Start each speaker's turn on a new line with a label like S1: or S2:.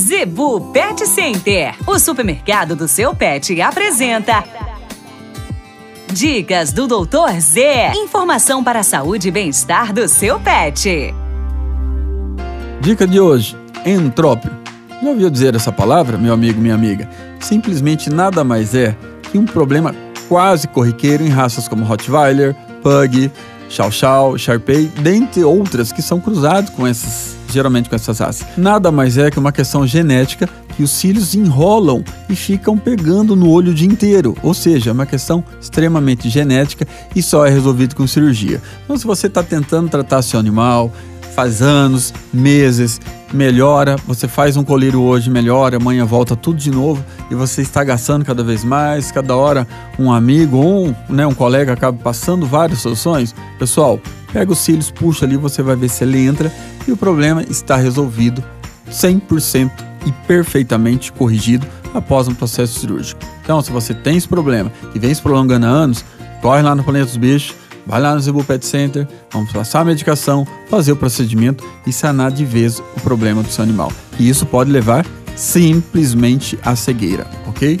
S1: Zebu Pet Center, o supermercado do seu pet, apresenta. Dicas do Doutor Z. Informação para a saúde e bem-estar do seu pet.
S2: Dica de hoje: entrópio. Já ouviu dizer essa palavra, meu amigo, minha amiga? Simplesmente nada mais é que um problema quase corriqueiro em raças como Rottweiler, Pug, Chow Chow, Sharpei, dentre outras que são cruzados com essas, geralmente com essas raças. Nada mais é que uma questão genética que os cílios enrolam e ficam pegando no olho o dia inteiro. Ou seja, é uma questão extremamente genética e só é resolvido com cirurgia. Então, se você está tentando tratar seu animal, faz anos, meses, melhora, você faz um colírio hoje, melhora, amanhã volta tudo de novo e você está gastando cada vez mais, cada hora um amigo ou um, né, um colega acaba passando várias soluções. Pessoal, pega os cílios, puxa ali, você vai ver se ele entra e o problema está resolvido 100% e perfeitamente corrigido após um processo cirúrgico. Então, se você tem esse problema e vem se prolongando há anos, corre lá no Planeta dos Bichos, Vai lá no Zebu Pet Center, vamos passar a medicação, fazer o procedimento e sanar de vez o problema do seu animal. E isso pode levar simplesmente à cegueira, ok?